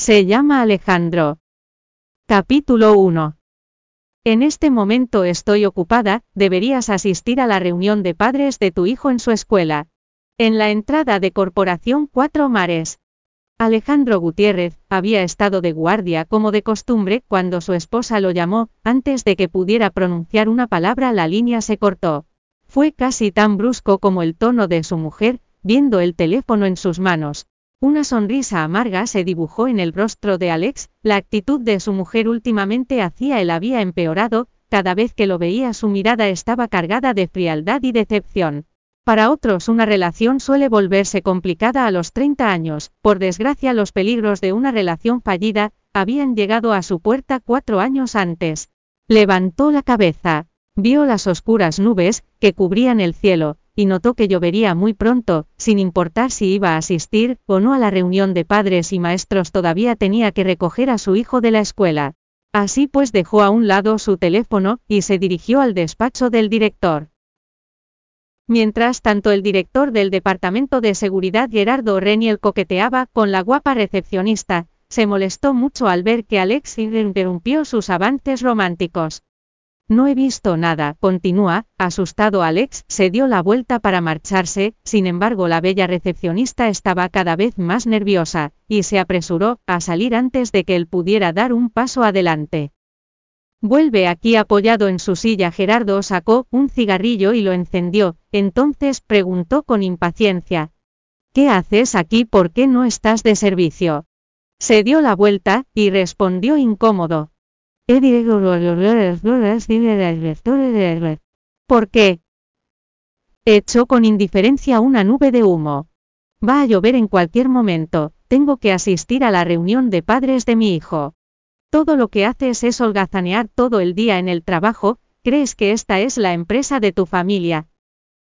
Se llama Alejandro. Capítulo 1. En este momento estoy ocupada, deberías asistir a la reunión de padres de tu hijo en su escuela. En la entrada de Corporación Cuatro Mares. Alejandro Gutiérrez había estado de guardia como de costumbre cuando su esposa lo llamó, antes de que pudiera pronunciar una palabra la línea se cortó. Fue casi tan brusco como el tono de su mujer, viendo el teléfono en sus manos. Una sonrisa amarga se dibujó en el rostro de Alex, la actitud de su mujer últimamente hacía él había empeorado, cada vez que lo veía su mirada estaba cargada de frialdad y decepción. Para otros una relación suele volverse complicada a los 30 años, por desgracia los peligros de una relación fallida, habían llegado a su puerta cuatro años antes. Levantó la cabeza, vio las oscuras nubes, que cubrían el cielo, y notó que llovería muy pronto, sin importar si iba a asistir o no a la reunión de padres y maestros todavía tenía que recoger a su hijo de la escuela. Así pues dejó a un lado su teléfono, y se dirigió al despacho del director. Mientras tanto el director del Departamento de Seguridad Gerardo Reniel coqueteaba con la guapa recepcionista, se molestó mucho al ver que Alex interrumpió sus avances románticos. No he visto nada, continúa, asustado Alex se dio la vuelta para marcharse, sin embargo la bella recepcionista estaba cada vez más nerviosa, y se apresuró a salir antes de que él pudiera dar un paso adelante. Vuelve aquí apoyado en su silla. Gerardo sacó un cigarrillo y lo encendió, entonces preguntó con impaciencia. ¿Qué haces aquí? ¿Por qué no estás de servicio? Se dio la vuelta, y respondió incómodo. ¿Por qué? Echó con indiferencia una nube de humo. Va a llover en cualquier momento, tengo que asistir a la reunión de padres de mi hijo. Todo lo que haces es holgazanear todo el día en el trabajo, crees que esta es la empresa de tu familia.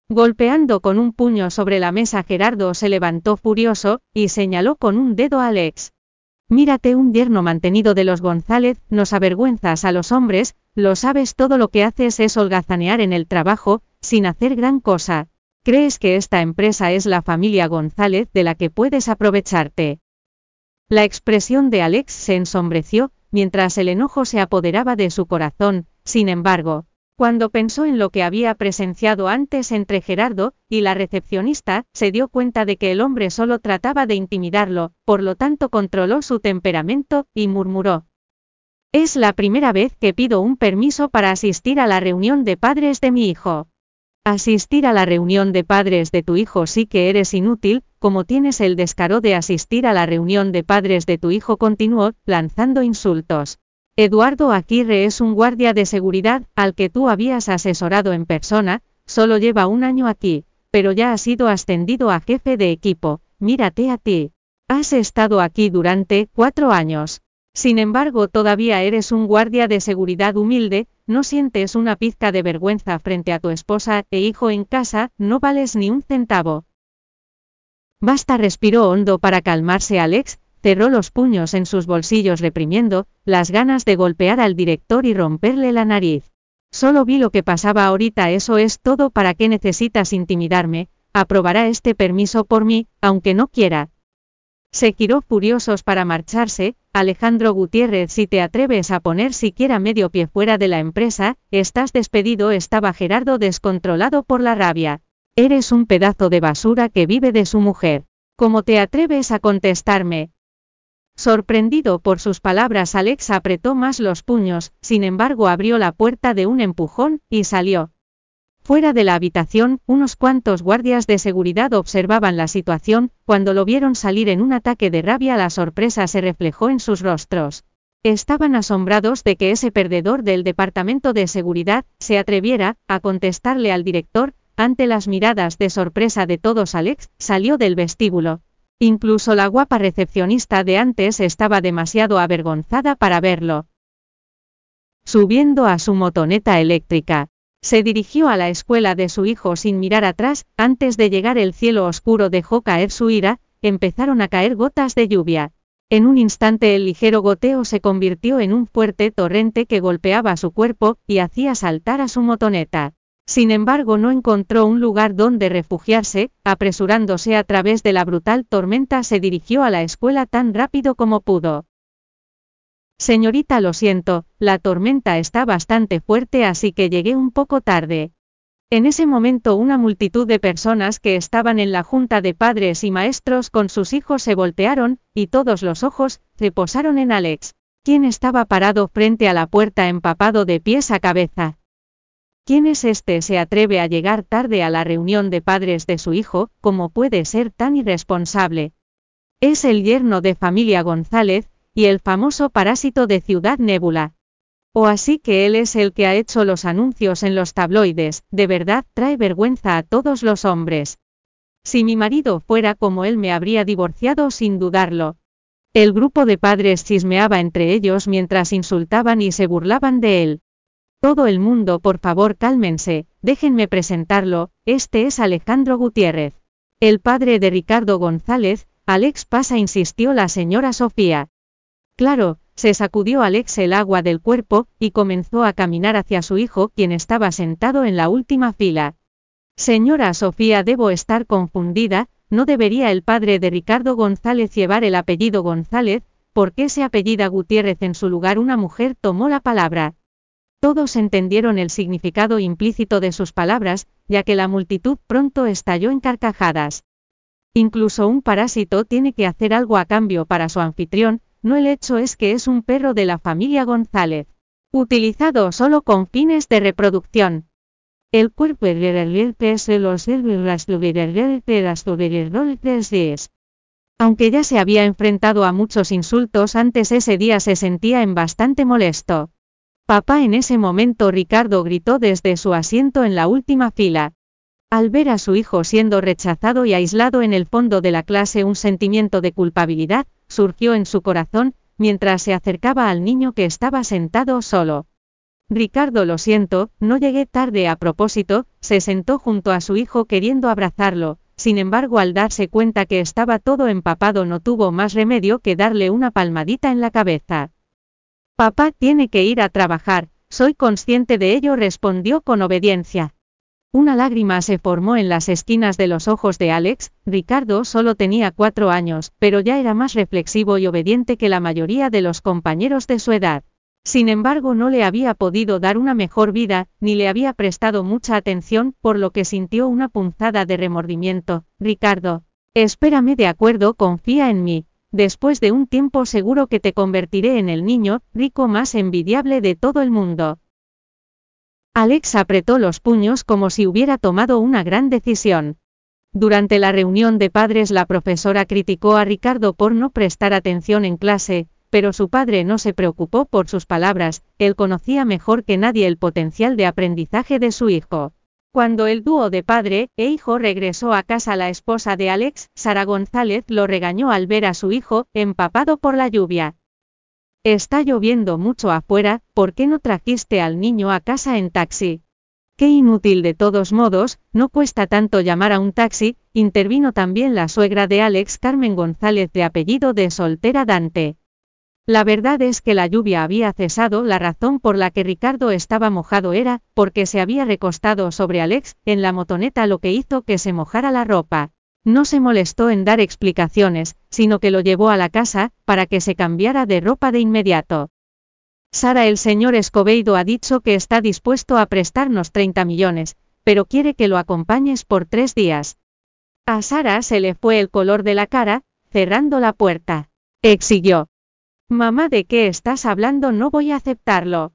Golpeando con un puño sobre la mesa Gerardo se levantó furioso, y señaló con un dedo a Alex. Mírate un yerno mantenido de los González, nos avergüenzas a los hombres, lo sabes todo lo que haces es holgazanear en el trabajo, sin hacer gran cosa. ¿Crees que esta empresa es la familia González de la que puedes aprovecharte? La expresión de Alex se ensombreció, mientras el enojo se apoderaba de su corazón, sin embargo, cuando pensó en lo que había presenciado antes entre Gerardo y la recepcionista, se dio cuenta de que el hombre solo trataba de intimidarlo, por lo tanto controló su temperamento, y murmuró. Es la primera vez que pido un permiso para asistir a la reunión de padres de mi hijo. Asistir a la reunión de padres de tu hijo sí que eres inútil, como tienes el descaro de asistir a la reunión de padres de tu hijo continuó, lanzando insultos. Eduardo Aguirre es un guardia de seguridad, al que tú habías asesorado en persona, solo lleva un año aquí, pero ya ha sido ascendido a jefe de equipo, mírate a ti. Has estado aquí durante cuatro años. Sin embargo, todavía eres un guardia de seguridad humilde, no sientes una pizca de vergüenza frente a tu esposa e hijo en casa, no vales ni un centavo. Basta respiró hondo para calmarse Alex, cerró los puños en sus bolsillos reprimiendo las ganas de golpear al director y romperle la nariz. Solo vi lo que pasaba ahorita, eso es todo para qué necesitas intimidarme, aprobará este permiso por mí, aunque no quiera. Se giró furiosos para marcharse, Alejandro Gutiérrez si te atreves a poner siquiera medio pie fuera de la empresa, estás despedido estaba Gerardo descontrolado por la rabia. Eres un pedazo de basura que vive de su mujer. ¿Cómo te atreves a contestarme? Sorprendido por sus palabras, Alex apretó más los puños, sin embargo abrió la puerta de un empujón, y salió. Fuera de la habitación, unos cuantos guardias de seguridad observaban la situación, cuando lo vieron salir en un ataque de rabia la sorpresa se reflejó en sus rostros. Estaban asombrados de que ese perdedor del Departamento de Seguridad se atreviera a contestarle al director, ante las miradas de sorpresa de todos Alex salió del vestíbulo. Incluso la guapa recepcionista de antes estaba demasiado avergonzada para verlo. Subiendo a su motoneta eléctrica, se dirigió a la escuela de su hijo sin mirar atrás, antes de llegar el cielo oscuro dejó caer su ira, empezaron a caer gotas de lluvia. En un instante el ligero goteo se convirtió en un fuerte torrente que golpeaba su cuerpo, y hacía saltar a su motoneta. Sin embargo, no encontró un lugar donde refugiarse, apresurándose a través de la brutal tormenta se dirigió a la escuela tan rápido como pudo. Señorita, lo siento, la tormenta está bastante fuerte así que llegué un poco tarde. En ese momento una multitud de personas que estaban en la junta de padres y maestros con sus hijos se voltearon, y todos los ojos, se posaron en Alex, quien estaba parado frente a la puerta empapado de pies a cabeza. ¿Quién es este? Se atreve a llegar tarde a la reunión de padres de su hijo, ¿cómo puede ser tan irresponsable? Es el yerno de familia González, y el famoso parásito de Ciudad Nébula. O así que él es el que ha hecho los anuncios en los tabloides, de verdad trae vergüenza a todos los hombres. Si mi marido fuera como él me habría divorciado sin dudarlo. El grupo de padres chismeaba entre ellos mientras insultaban y se burlaban de él. Todo el mundo, por favor, cálmense, déjenme presentarlo, este es Alejandro Gutiérrez. El padre de Ricardo González, Alex pasa, insistió la señora Sofía. Claro, se sacudió Alex el agua del cuerpo, y comenzó a caminar hacia su hijo, quien estaba sentado en la última fila. Señora Sofía, debo estar confundida, ¿no debería el padre de Ricardo González llevar el apellido González? ¿Por qué se apellida Gutiérrez en su lugar? Una mujer tomó la palabra. Todos entendieron el significado implícito de sus palabras, ya que la multitud pronto estalló en carcajadas. Incluso un parásito tiene que hacer algo a cambio para su anfitrión, no el hecho es que es un perro de la familia González, utilizado solo con fines de reproducción. El cuerpo de los Aunque ya se había enfrentado a muchos insultos antes ese día se sentía en bastante molesto. Papá en ese momento Ricardo gritó desde su asiento en la última fila. Al ver a su hijo siendo rechazado y aislado en el fondo de la clase un sentimiento de culpabilidad, surgió en su corazón, mientras se acercaba al niño que estaba sentado solo. Ricardo lo siento, no llegué tarde a propósito, se sentó junto a su hijo queriendo abrazarlo, sin embargo al darse cuenta que estaba todo empapado no tuvo más remedio que darle una palmadita en la cabeza. Papá tiene que ir a trabajar, soy consciente de ello, respondió con obediencia. Una lágrima se formó en las esquinas de los ojos de Alex, Ricardo solo tenía cuatro años, pero ya era más reflexivo y obediente que la mayoría de los compañeros de su edad. Sin embargo, no le había podido dar una mejor vida, ni le había prestado mucha atención, por lo que sintió una punzada de remordimiento. Ricardo, espérame de acuerdo, confía en mí, Después de un tiempo seguro que te convertiré en el niño rico más envidiable de todo el mundo. Alex apretó los puños como si hubiera tomado una gran decisión. Durante la reunión de padres la profesora criticó a Ricardo por no prestar atención en clase, pero su padre no se preocupó por sus palabras, él conocía mejor que nadie el potencial de aprendizaje de su hijo. Cuando el dúo de padre e hijo regresó a casa la esposa de Alex, Sara González lo regañó al ver a su hijo, empapado por la lluvia. Está lloviendo mucho afuera, ¿por qué no trajiste al niño a casa en taxi? Qué inútil de todos modos, no cuesta tanto llamar a un taxi, intervino también la suegra de Alex Carmen González de apellido de soltera Dante. La verdad es que la lluvia había cesado, la razón por la que Ricardo estaba mojado era, porque se había recostado sobre Alex, en la motoneta lo que hizo que se mojara la ropa. No se molestó en dar explicaciones, sino que lo llevó a la casa, para que se cambiara de ropa de inmediato. Sara, el señor Escobedo ha dicho que está dispuesto a prestarnos 30 millones, pero quiere que lo acompañes por tres días. A Sara se le fue el color de la cara, cerrando la puerta. Exigió. Mamá, ¿de qué estás hablando? No voy a aceptarlo.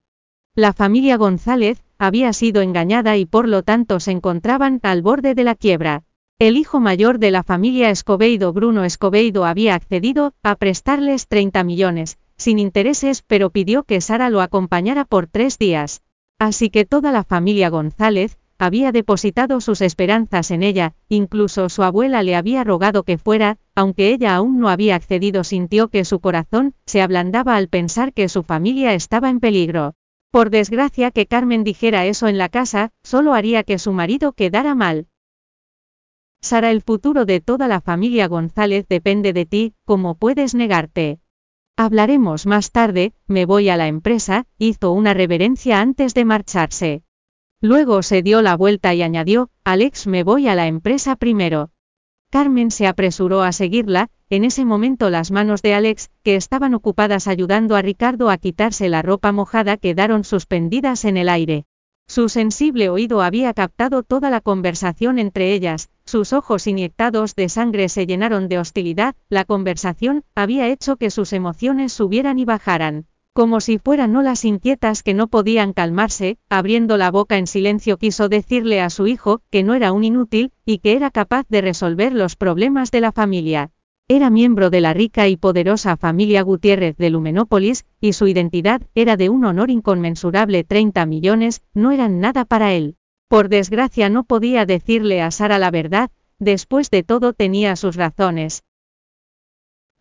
La familia González había sido engañada y por lo tanto se encontraban al borde de la quiebra. El hijo mayor de la familia Escobedo, Bruno Escobedo, había accedido a prestarles 30 millones, sin intereses, pero pidió que Sara lo acompañara por tres días. Así que toda la familia González, había depositado sus esperanzas en ella, incluso su abuela le había rogado que fuera, aunque ella aún no había accedido sintió que su corazón se ablandaba al pensar que su familia estaba en peligro. Por desgracia que Carmen dijera eso en la casa, solo haría que su marido quedara mal. Sara, el futuro de toda la familia González depende de ti, ¿cómo puedes negarte? Hablaremos más tarde, me voy a la empresa, hizo una reverencia antes de marcharse. Luego se dio la vuelta y añadió, Alex me voy a la empresa primero. Carmen se apresuró a seguirla, en ese momento las manos de Alex, que estaban ocupadas ayudando a Ricardo a quitarse la ropa mojada, quedaron suspendidas en el aire. Su sensible oído había captado toda la conversación entre ellas, sus ojos inyectados de sangre se llenaron de hostilidad, la conversación había hecho que sus emociones subieran y bajaran. Como si fueran olas inquietas que no podían calmarse, abriendo la boca en silencio quiso decirle a su hijo que no era un inútil, y que era capaz de resolver los problemas de la familia. Era miembro de la rica y poderosa familia Gutiérrez de Lumenópolis, y su identidad era de un honor inconmensurable 30 millones, no eran nada para él. Por desgracia no podía decirle a Sara la verdad, después de todo tenía sus razones,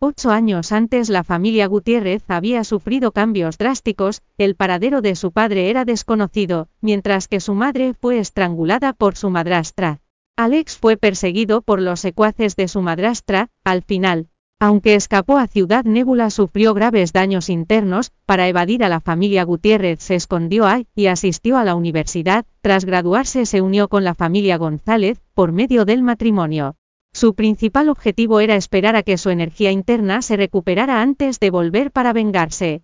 Ocho años antes la familia Gutiérrez había sufrido cambios drásticos, el paradero de su padre era desconocido, mientras que su madre fue estrangulada por su madrastra. Alex fue perseguido por los secuaces de su madrastra, al final. Aunque escapó a Ciudad Nébula sufrió graves daños internos, para evadir a la familia Gutiérrez se escondió ahí y asistió a la universidad, tras graduarse se unió con la familia González, por medio del matrimonio. Su principal objetivo era esperar a que su energía interna se recuperara antes de volver para vengarse.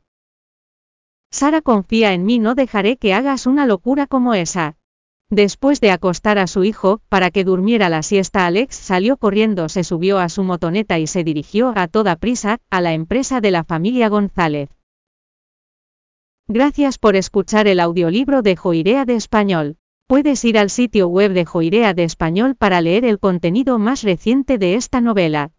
Sara confía en mí, no dejaré que hagas una locura como esa. Después de acostar a su hijo, para que durmiera la siesta, Alex salió corriendo, se subió a su motoneta y se dirigió a toda prisa a la empresa de la familia González. Gracias por escuchar el audiolibro de Joirea de Español. Puedes ir al sitio web de Joirea de Español para leer el contenido más reciente de esta novela.